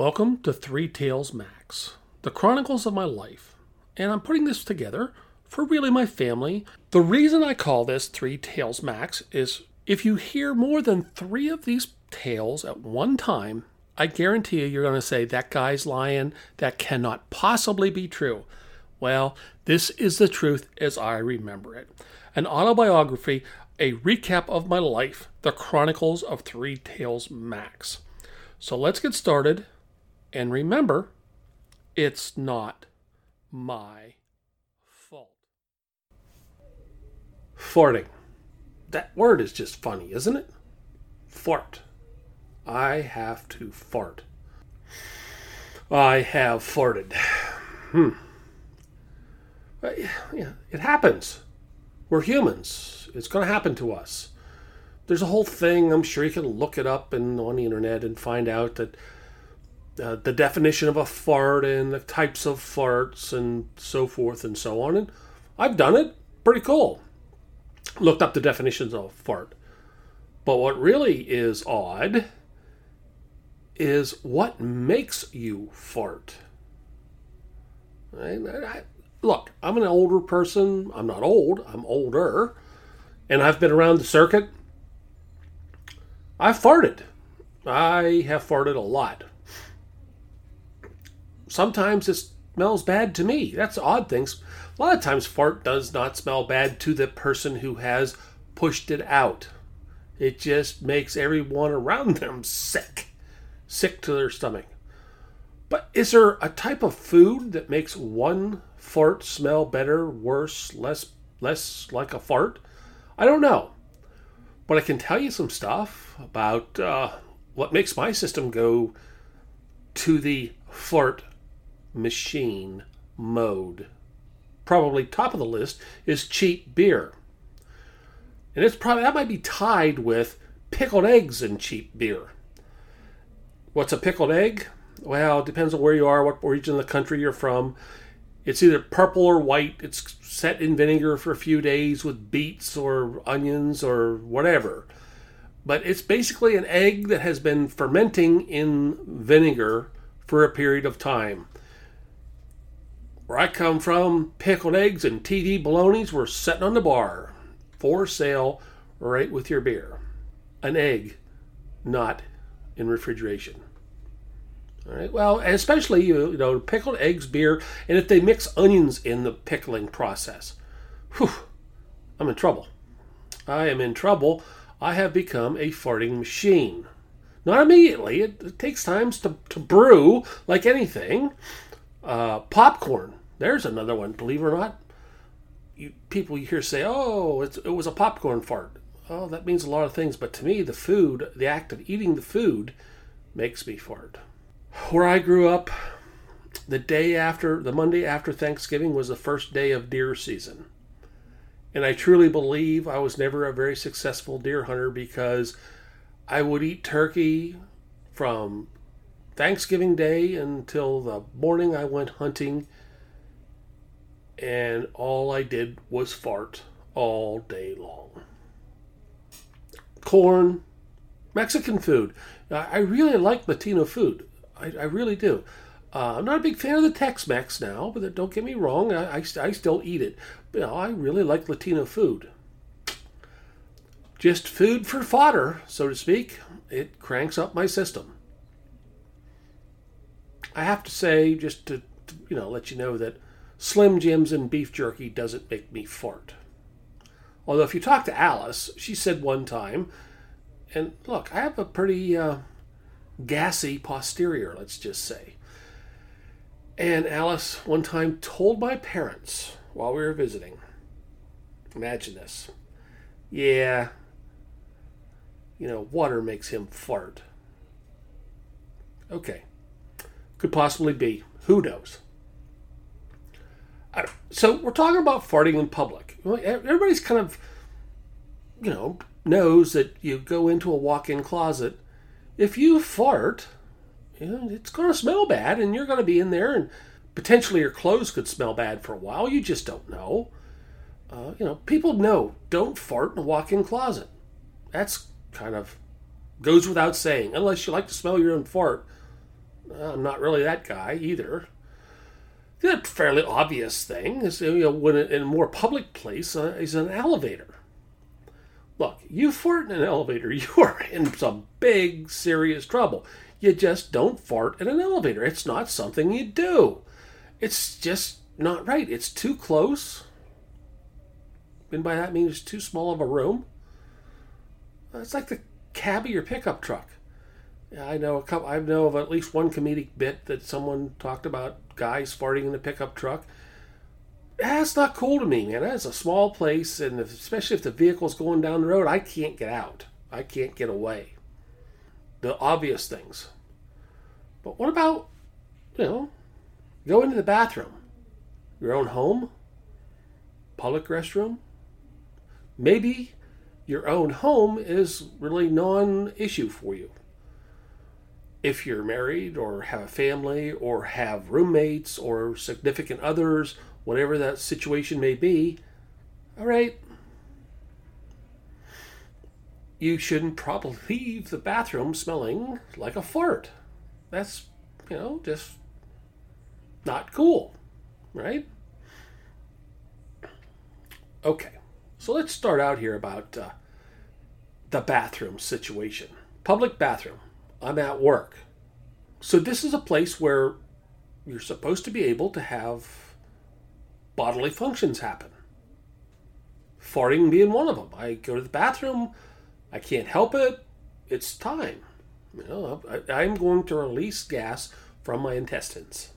Welcome to Three Tales Max, the chronicles of my life. And I'm putting this together for really my family. The reason I call this Three Tales Max is if you hear more than three of these tales at one time, I guarantee you you're going to say, that guy's lying. That cannot possibly be true. Well, this is the truth as I remember it. An autobiography, a recap of my life, the Chronicles of Three Tales Max. So let's get started. And remember, it's not my fault. Farting. That word is just funny, isn't it? Fart. I have to fart. I have farted. Hmm. Yeah, it happens. We're humans. It's going to happen to us. There's a whole thing. I'm sure you can look it up and on the internet and find out that uh, the definition of a fart and the types of farts and so forth and so on. And I've done it. Pretty cool. Looked up the definitions of fart. But what really is odd is what makes you fart. I, I, look, I'm an older person. I'm not old, I'm older. And I've been around the circuit. I've farted. I have farted a lot. Sometimes it smells bad to me. That's odd things. A lot of times, fart does not smell bad to the person who has pushed it out. It just makes everyone around them sick, sick to their stomach. But is there a type of food that makes one fart smell better, worse, less less like a fart? I don't know. But I can tell you some stuff about uh, what makes my system go to the fart machine mode. Probably top of the list is cheap beer. And it's probably that might be tied with pickled eggs and cheap beer. What's a pickled egg? Well, it depends on where you are, what region of the country you're from. It's either purple or white. It's set in vinegar for a few days with beets or onions or whatever. But it's basically an egg that has been fermenting in vinegar for a period of time. Where I come from, pickled eggs and TD bolognas were sitting on the bar for sale right with your beer. An egg, not in refrigeration. All right. Well, especially you, know pickled eggs, beer, and if they mix onions in the pickling process, whew, I'm in trouble. I am in trouble. I have become a farting machine. Not immediately. It, it takes time to, to brew, like anything. Uh, popcorn. There's another one. Believe it or not, you, people you hear say, "Oh, it was a popcorn fart." Oh, that means a lot of things. But to me, the food, the act of eating the food, makes me fart where I grew up, the day after, the Monday after Thanksgiving was the first day of deer season. And I truly believe I was never a very successful deer hunter because I would eat turkey from Thanksgiving Day until the morning I went hunting. And all I did was fart all day long. Corn, Mexican food. I really like Latino food. I, I really do. Uh, I'm not a big fan of the Tex-Mex now, but don't get me wrong, I, I, I still eat it. But, you know, I really like Latino food. Just food for fodder, so to speak. It cranks up my system. I have to say, just to, to you know, let you know that Slim Jims and beef jerky doesn't make me fart. Although if you talk to Alice, she said one time, and look, I have a pretty uh, gassy posterior, let's just say. And Alice one time told my parents while we were visiting, imagine this. Yeah, you know, water makes him fart. Okay. Could possibly be. Who knows? So we're talking about farting in public. Everybody's kind of, you know, knows that you go into a walk-in closet if you fart, you know, it's going to smell bad, and you're going to be in there, and potentially your clothes could smell bad for a while. You just don't know. Uh, you know, people know don't fart in a walk-in closet. That's kind of goes without saying. Unless you like to smell your own fart, I'm not really that guy either. The fairly obvious thing is you know, when in a more public place uh, is an elevator. Look, you fart in an elevator, you are in some big, serious trouble. You just don't fart in an elevator. It's not something you do. It's just not right. It's too close. And by that means too small of a room. It's like the cab of your pickup truck. I know a couple. I know of at least one comedic bit that someone talked about guys farting in the pickup truck. That's not cool to me, man. That's a small place, and especially if the vehicle's going down the road, I can't get out. I can't get away. The obvious things. But what about, you know, go into the bathroom, your own home, public restroom? Maybe your own home is really non-issue for you if you're married or have a family or have roommates or significant others, whatever that situation may be, all right, you shouldn't probably leave the bathroom smelling like a fart. That's, you know, just not cool, right? Okay, so let's start out here about uh, the bathroom situation. Public bathroom. I'm at work. So this is a place where you're supposed to be able to have bodily functions happen. Farting being one of them. I go to the bathroom, I can't help it. It's time. You know, I, I'm going to release gas from my intestines.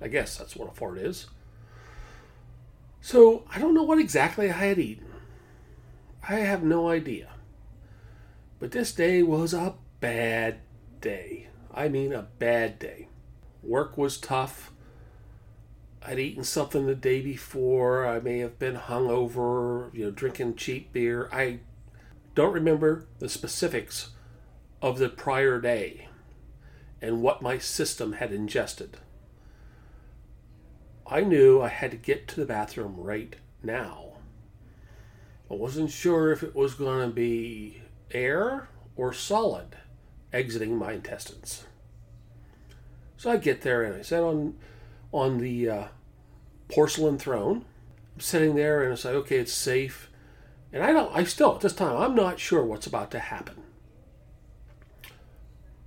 I guess that's what a fart is. So I don't know what exactly I had eaten. I have no idea. But this day was a bad day. I mean, a bad day. Work was tough. I'd eaten something the day before. I may have been hungover, you know, drinking cheap beer. I don't remember the specifics of the prior day and what my system had ingested. I knew I had to get to the bathroom right now. I wasn't sure if it was going to be air or solid exiting my intestines. So I get there and I sit on on the uh, porcelain throne. I'm sitting there and it's like, okay, it's safe. And I don't, I still, at this time, I'm not sure what's about to happen.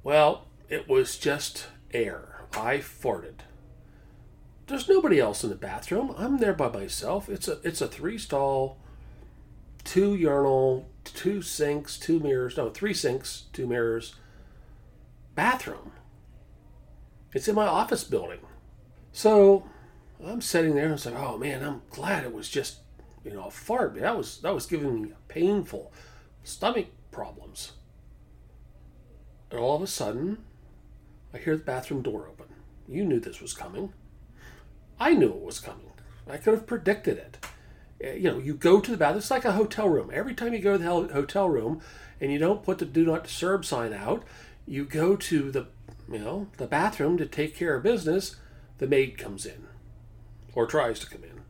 Well, it was just air. I farted. There's nobody else in the bathroom. I'm there by myself. It's a it's a three stall, two urinal, two sinks, two mirrors. No, three sinks, two mirrors, bathroom. It's in my office building. So I'm sitting there and like, oh man, I'm glad it was just, you know, a fart. That was that was giving me painful stomach problems. And all of a sudden, I hear the bathroom door open. You knew this was coming. I knew it was coming. I could have predicted it. Eh, you know, you go to the bathroom. It's like a hotel room. Every time you go to the hotel room and you don't put the do not disturb sign out, you go to the you know the bathroom to take care of business the maid comes in or tries to come in.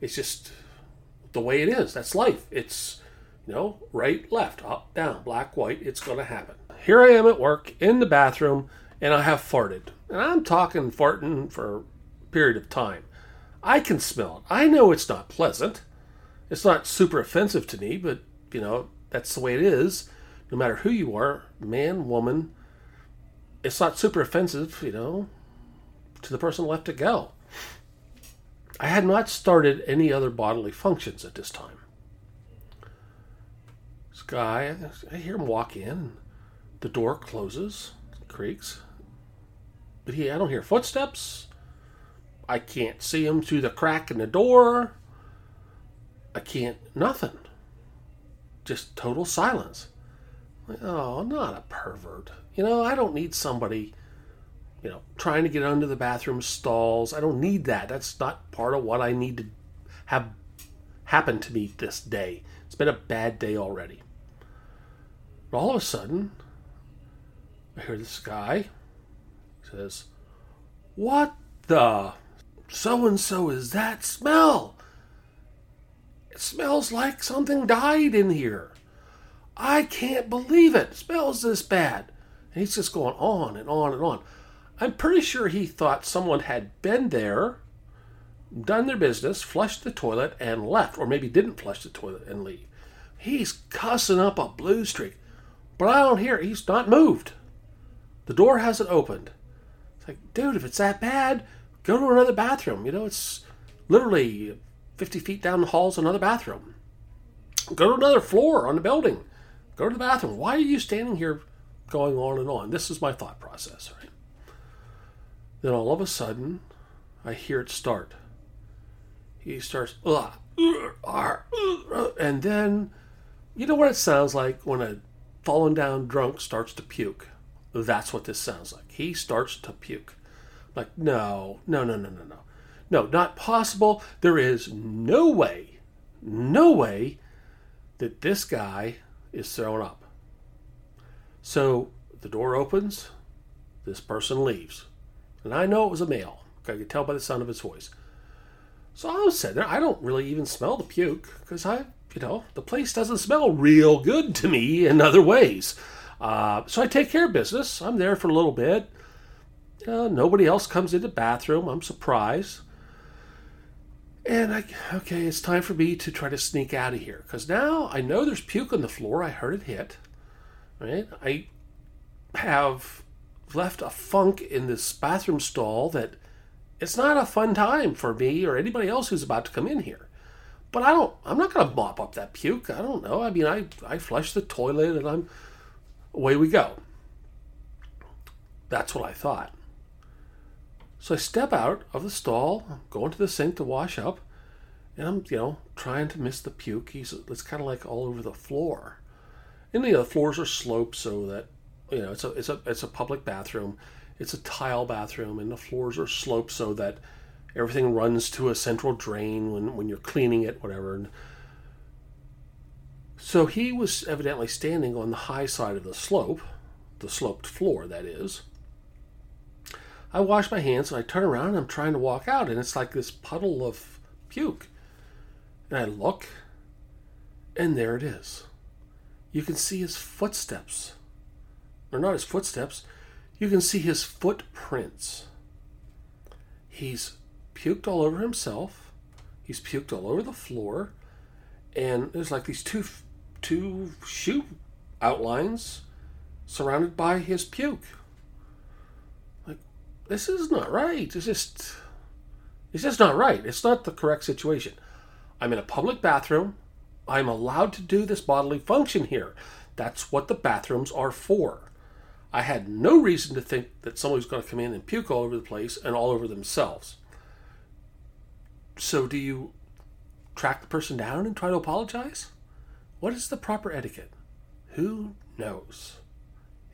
It's just the way it is. That's life. It's you know right left up down black white. It's going to happen. Here i am at work in the bathroom and i have farted. And i'm talking farting for a period of time. I can smell it. I know it's not pleasant. It's not super offensive to me but you know that's the way it is. No matter who you are, man, woman, it's not super offensive, you know, to the person left to go. I had not started any other bodily functions at this time. This guy, I hear him walk in, the door closes, creaks, but he, I don't hear footsteps. I can't see him through the crack in the door. I can't, nothing. Just total silence. Oh, I'm not a pervert. You know, I don't need somebody, you know, trying to get under the bathroom stalls. I don't need that. That's not part of what I need to have happen to me this day. It's been a bad day already. But all of a sudden, I hear this guy says, What the so and so is that smell? It smells like something died in here. I can't believe it. smells this bad. And he's just going on and on and on. I'm pretty sure he thought someone had been there, done their business, flushed the toilet, and left, or maybe didn't flush the toilet and leave. He's cussing up a blue streak, but I don't hear. He's not moved. The door hasn't opened. It's like, dude, if it's that bad, go to another bathroom. You know, it's literally 50 feet down the hall hall's another bathroom. Go to another floor on the building. Go to the bathroom. Why are you standing here going on and on? This is my thought process, right? Then all of a sudden, I hear it start. He starts, and then, you know what it sounds like when a fallen down drunk starts to puke? That's what this sounds like. He starts to puke. Like, no, no, no, no, no, no. No, not possible. There is no way, no way that this guy is thrown up. So the door opens, this person leaves. And I know it was a male. I could tell by the sound of his voice. So I was sitting there. I don't really even smell the puke because I, you know, the place doesn't smell real good to me in other ways. Uh, so I take care of business. I'm there for a little bit. Uh, nobody else comes into the bathroom. I'm surprised. And I, okay, it's time for me to try to sneak out of here because now I know there's puke on the floor. I heard it hit. Right? I have left a funk in this bathroom stall that it's not a fun time for me or anybody else who's about to come in here. But I don't. I'm not going to mop up that puke. I don't know. I mean, I I flush the toilet and I'm away we go. That's what I thought. So I step out of the stall, go into the sink to wash up, and I'm, you know, trying to miss the puke. He's, it's kind of like all over the floor. And, the floors are sloped so that you know, it's a it's a it's a public bathroom. It's a tile bathroom, and the floors are sloped so that everything runs to a central drain when when you're cleaning it, whatever. So he was evidently standing on the high side of the slope, the sloped floor, that is. I wash my hands and I turn around and I'm trying to walk out, and it's like this puddle of puke. And I look, and there it is. You can see his footsteps or not his footsteps, you can see his footprints. He's puked all over himself. He's puked all over the floor, and there's like these two two shoe outlines surrounded by his puke. This is not right. It's just it's just not right. It's not the correct situation. I'm in a public bathroom. I'm allowed to do this bodily function here. That's what the bathrooms are for. I had no reason to think that someone was going to come in and puke all over the place and all over themselves. So, do you track the person down and try to apologize? What is the proper etiquette? Who knows?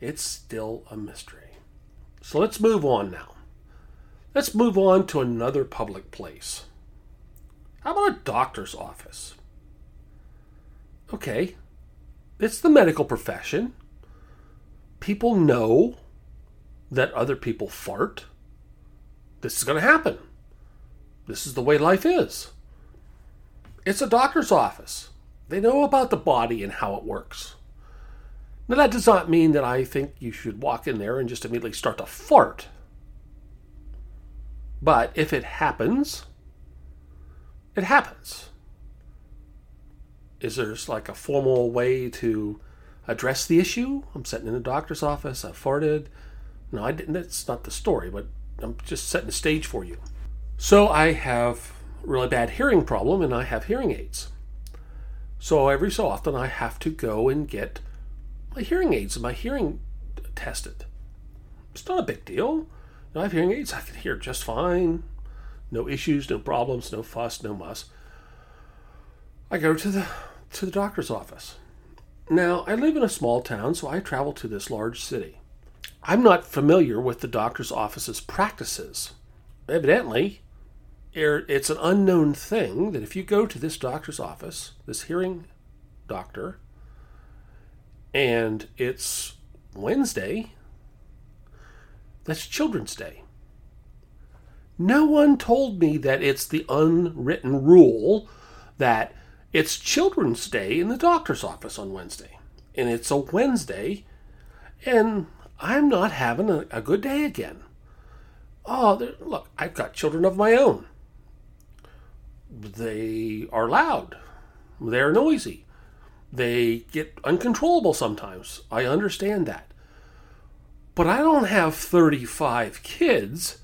It's still a mystery. So, let's move on now. Let's move on to another public place. How about a doctor's office? Okay, it's the medical profession people know that other people fart, this is going to happen. This is the way life is. It's a doctor's office. They know about the body and how it works. Now, that does not mean that I think you should walk in there and just immediately start to fart. But if it happens, it happens. Is there like a formal way to address the issue. I'm sitting in a doctor's office. I farted. No, I didn't. That's not the story, but I'm just setting the stage for you. So I have really bad hearing problem, and I have hearing aids. So every so often, I have to go and get my hearing aids my hearing tested. It's not a big deal. I have hearing aids. I can hear just fine. No issues, no problems, no fuss, no muss. I go to the to the doctor's office. Now, I live in a small town, so I travel to this large city. I'm not familiar with the doctor's office's practices. Evidently, er, it's an unknown thing that if you go to this doctor's office, this hearing doctor, and it's Wednesday, that's Children's Day. No one told me that it's the unwritten rule that it's Children's Day in the doctor's office on Wednesday. And it's a Wednesday, and I'm not having a, a good day again. Oh, look, I've got children of my own. They are loud. They're noisy. They get uncontrollable sometimes. I understand that. But I don't have 35 kids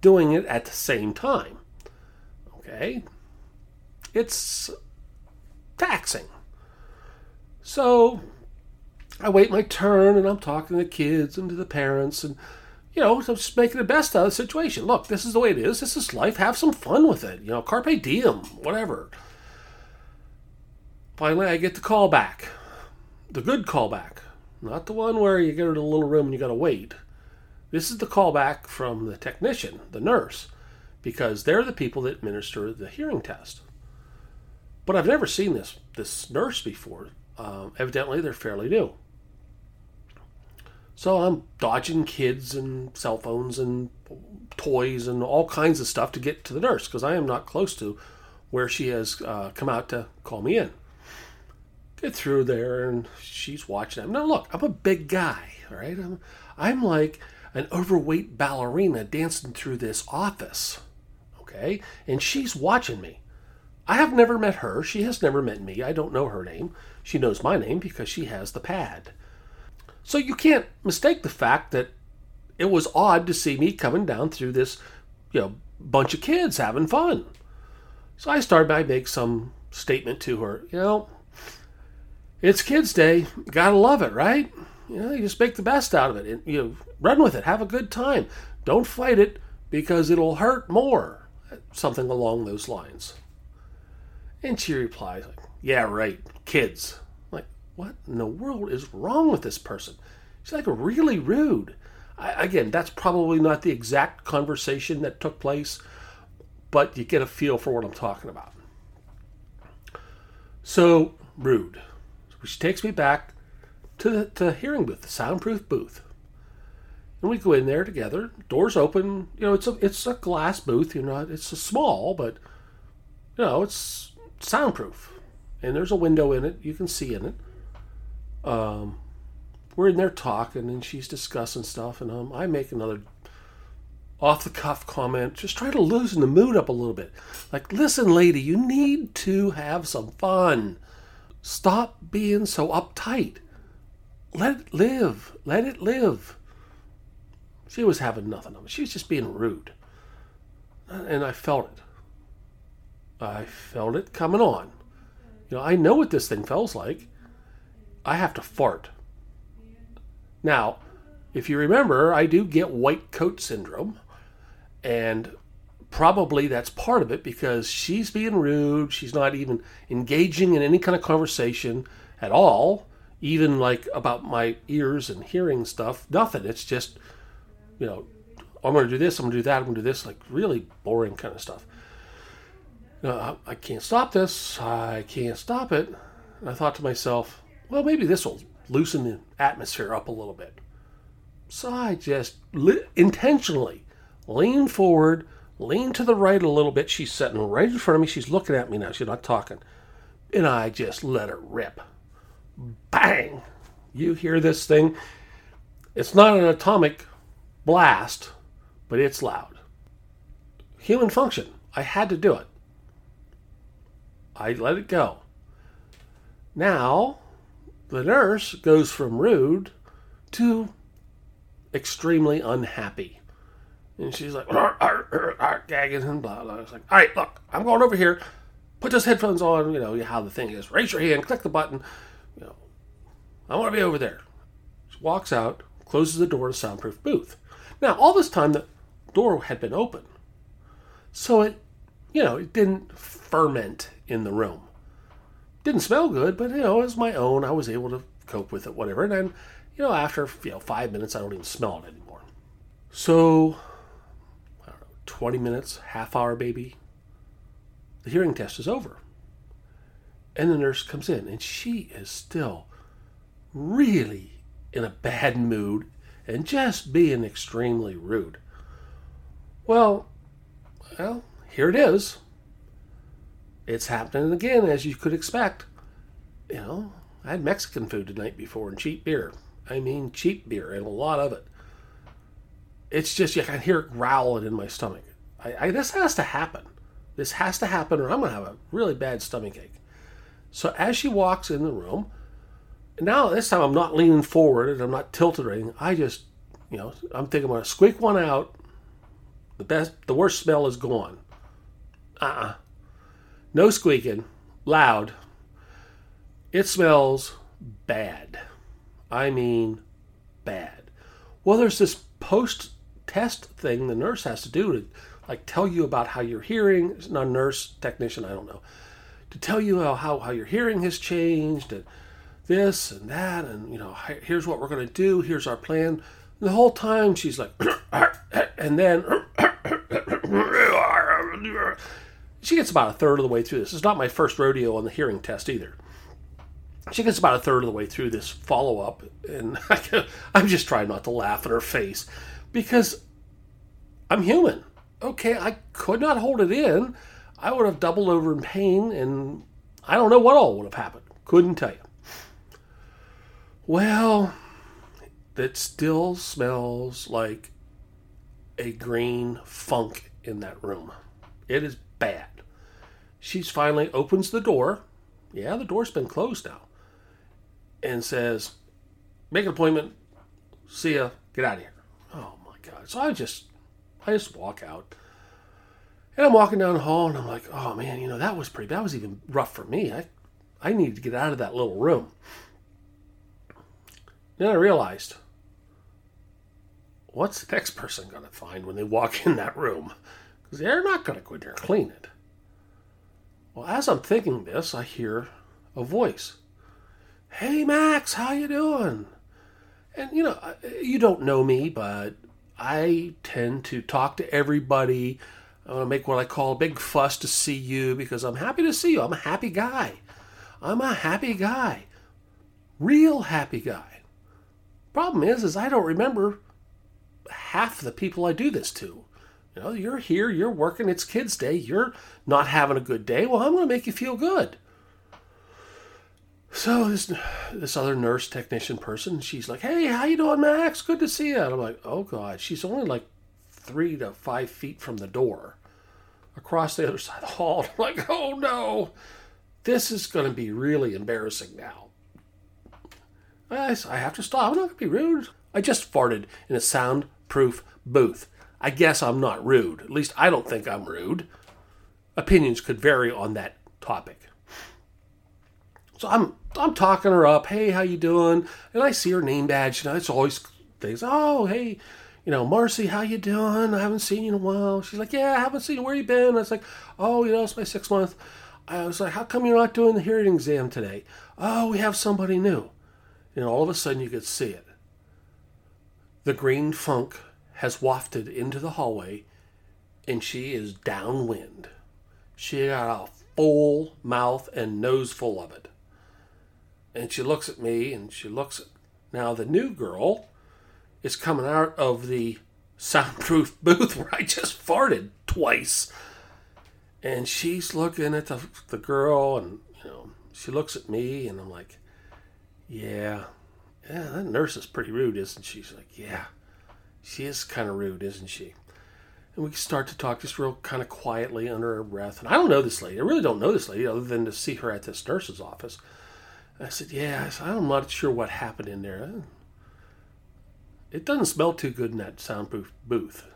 doing it at the same time. Okay? It's taxing. So I wait my turn and I'm talking to the kids and to the parents and you know, just making the best out of the situation. Look, this is the way it is. This is life. Have some fun with it. You know, carpe diem, whatever. Finally, I get the call back. The good call back. Not the one where you go to the little room and you got to wait. This is the callback from the technician, the nurse, because they're the people that administer the hearing test. But I've never seen this this nurse before. Um, evidently, they're fairly new. So I'm dodging kids and cell phones and toys and all kinds of stuff to get to the nurse because I am not close to where she has uh, come out to call me in. Get through there and she's watching. them. now look, I'm a big guy, all right? I'm, I'm like an overweight ballerina dancing through this office, okay? And she's watching me. I have never met her. She has never met me. I don't know her name. She knows my name because she has the pad. So you can't mistake the fact that it was odd to see me coming down through this, you know, bunch of kids having fun. So I started by make some statement to her, you know, it's kids' day. gotta love it, right? You know, you just make the best out of it. And, you know, run with it. Have a good time. Don't fight it because it'll hurt more. Something along those lines. And she replies, like, "Yeah, right. Kids." I'm like, what in the world is wrong with this person? She's like really rude. I, again, that's probably not the exact conversation that took place, but you get a feel for what I'm talking about. So rude which takes me back to the, to hearing booth, the soundproof booth. And we go in there together. Doors open. You know, it's a it's a glass booth. You know, it's a small, but you know, it's soundproof. And there's a window in it. You can see in it. Um, we're in there talking, and she's discussing stuff, and um, I make another off the cuff comment, just try to loosen the mood up a little bit. Like, listen, lady, you need to have some fun. Stop being so uptight. Let it live. Let it live. She was having nothing of it. She was just being rude. And I felt it. I felt it coming on. You know, I know what this thing feels like. I have to fart. Now, if you remember, I do get white coat syndrome. And probably that's part of it because she's being rude. She's not even engaging in any kind of conversation at all, even like about my ears and hearing stuff. Nothing. It's just, you know, I'm going to do this, I'm going to do that, I'm going to do this, like really boring kind of stuff. I, I can't stop this. I can't stop it. And I thought to myself, well, maybe this will loosen the atmosphere up a little bit. So I just li- intentionally leaned forward lean to the right a little bit. She's sitting right in front of me. She's looking at me now. She's not talking. And I just let her rip. Bang! You hear this thing? It's not an atomic blast, but it's loud. Human function. I had to do it. I let it go. Now, the nurse goes from rude to extremely unhappy. And she's like, gagging and blah, blah. I was like, all right, look, I'm going over here. Put those headphones on. You know how the thing is. Raise your hand, click the button. You know, I want to be over there. She walks out, closes the door to soundproof booth. Now, all this time, the door had been open. So it, you know, it didn't ferment in the room. Didn't smell good, but, you know, was my own. I was able to cope with it, whatever. And then, you know, after, you know, five minutes, I don't even smell it anymore. So 20 minutes, half hour, baby, the hearing test is over. And the nurse comes in, and she is still really in a bad mood and just being extremely rude. Well, well, here it is. It's happening again, as you could expect. You know, I had Mexican food the night before and cheap beer. I mean, cheap beer and a lot of it. It's just I can hear it growling in my stomach. I, I, this has to happen. This has to happen, or I'm gonna have a really bad stomach ache. So as she walks in the room, now this time I'm not leaning forward and I'm not tilted or anything. I just, you know, I'm thinking I'm gonna squeak one out. The best, the worst smell is gone. Uh-uh. No squeaking, loud. It smells bad. I mean, bad. Well, there's this post test thing the nurse has to do to like tell you about how your hearing, not nurse, technician, I don't know, to tell you how, how, how your hearing has changed and this and that, and you know, here's what we're going to do, here's our plan. And the whole time she's like, and then she gets about a third of the way through this. It's not my first rodeo on the hearing test either. She gets about a third of the way through this follow up, and I, I'm just trying not to laugh in her face because I'm human. Okay, I could not hold it in. I would have doubled over in pain, and I don't know what all would have happened. Couldn't tell you. Well, it still smells like a green funk in that room. It is bad. She's finally opens the door. Yeah, the door's been closed now. And says, Make an appointment. See ya. Get out of here. God. So I just I just walk out. And I'm walking down the hall and I'm like, oh man, you know, that was pretty that was even rough for me. I I needed to get out of that little room. Then I realized, what's the next person going to find when they walk in that room? Because they're not going to go in there and clean it. Well, as I'm thinking this, I hear a voice. Hey, Max, how you doing? And you know, uh, you don't know me, but I tend to talk to everybody. I'm going to make what I call a big fuss to see you because I'm happy to see you. I'm a happy guy. I'm a happy guy. Real happy guy. Problem is, is I don't remember half the people I do this to. You know, you're here, you're working, it's kids' day, you're not having a good day. Well, I'm going to make you feel good. So this this other nurse technician person, she's like, "Hey, how you doing, Max? Good to see you." And I'm like, "Oh God!" She's only like three to five feet from the door, across the other side of the hall. I'm like, "Oh no, this is going to be really embarrassing now." I, I have to stop. I'm not going to be rude. I just farted in a soundproof booth. I guess I'm not rude. At least I don't think I'm rude. Opinions could vary on that topic. So I'm I'm talking her up. Hey, how you doing? And I see her name badge. Know, it's always things. Oh, hey, you know, Marcy, how you doing? I haven't seen you in a while. She's like, Yeah, I haven't seen you. Where you been? I was like, Oh, you know, it's my six month. I was like, How come you're not doing the hearing exam today? Oh, we have somebody new and all of a sudden you could see it. The green funk has wafted into the hallway, and she is downwind. She got a full mouth and nose full of it. And she looks at me, and she looks at. Now, the new girl is coming out of the soundproof booth where I just farted twice. And she's looking at the, the girl, and, you know, she looks at me, and I'm like, yeah, yeah, that nurse is pretty rude, isn't she? She's like, yeah, she is kind of rude, isn't she? And we start to talk just real kind of quietly under our breath. And I don't know this lady. I really don't know this lady other than to see her at this nurse's office. I said, yeah, I said, I'm not sure what happened in there. It doesn't smell too good in that soundproof booth.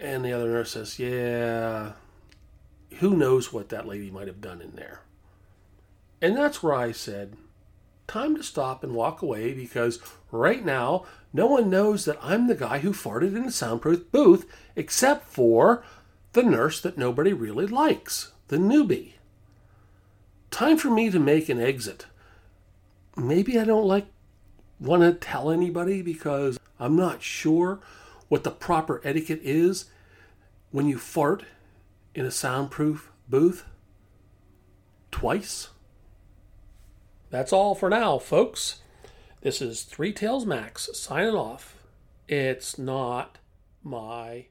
And the other nurse says, yeah, who knows what that lady might have done in there. And that's where I said, time to stop and walk away because right now, no one knows that I'm the guy who farted in the soundproof booth except for the nurse that nobody really likes, the newbie. Time for me to make an exit. Maybe I don't like want to tell anybody because I'm not sure what the proper etiquette is when you fart in a soundproof booth twice. That's all for now, folks. This is Three Tales Max signing off. It's not my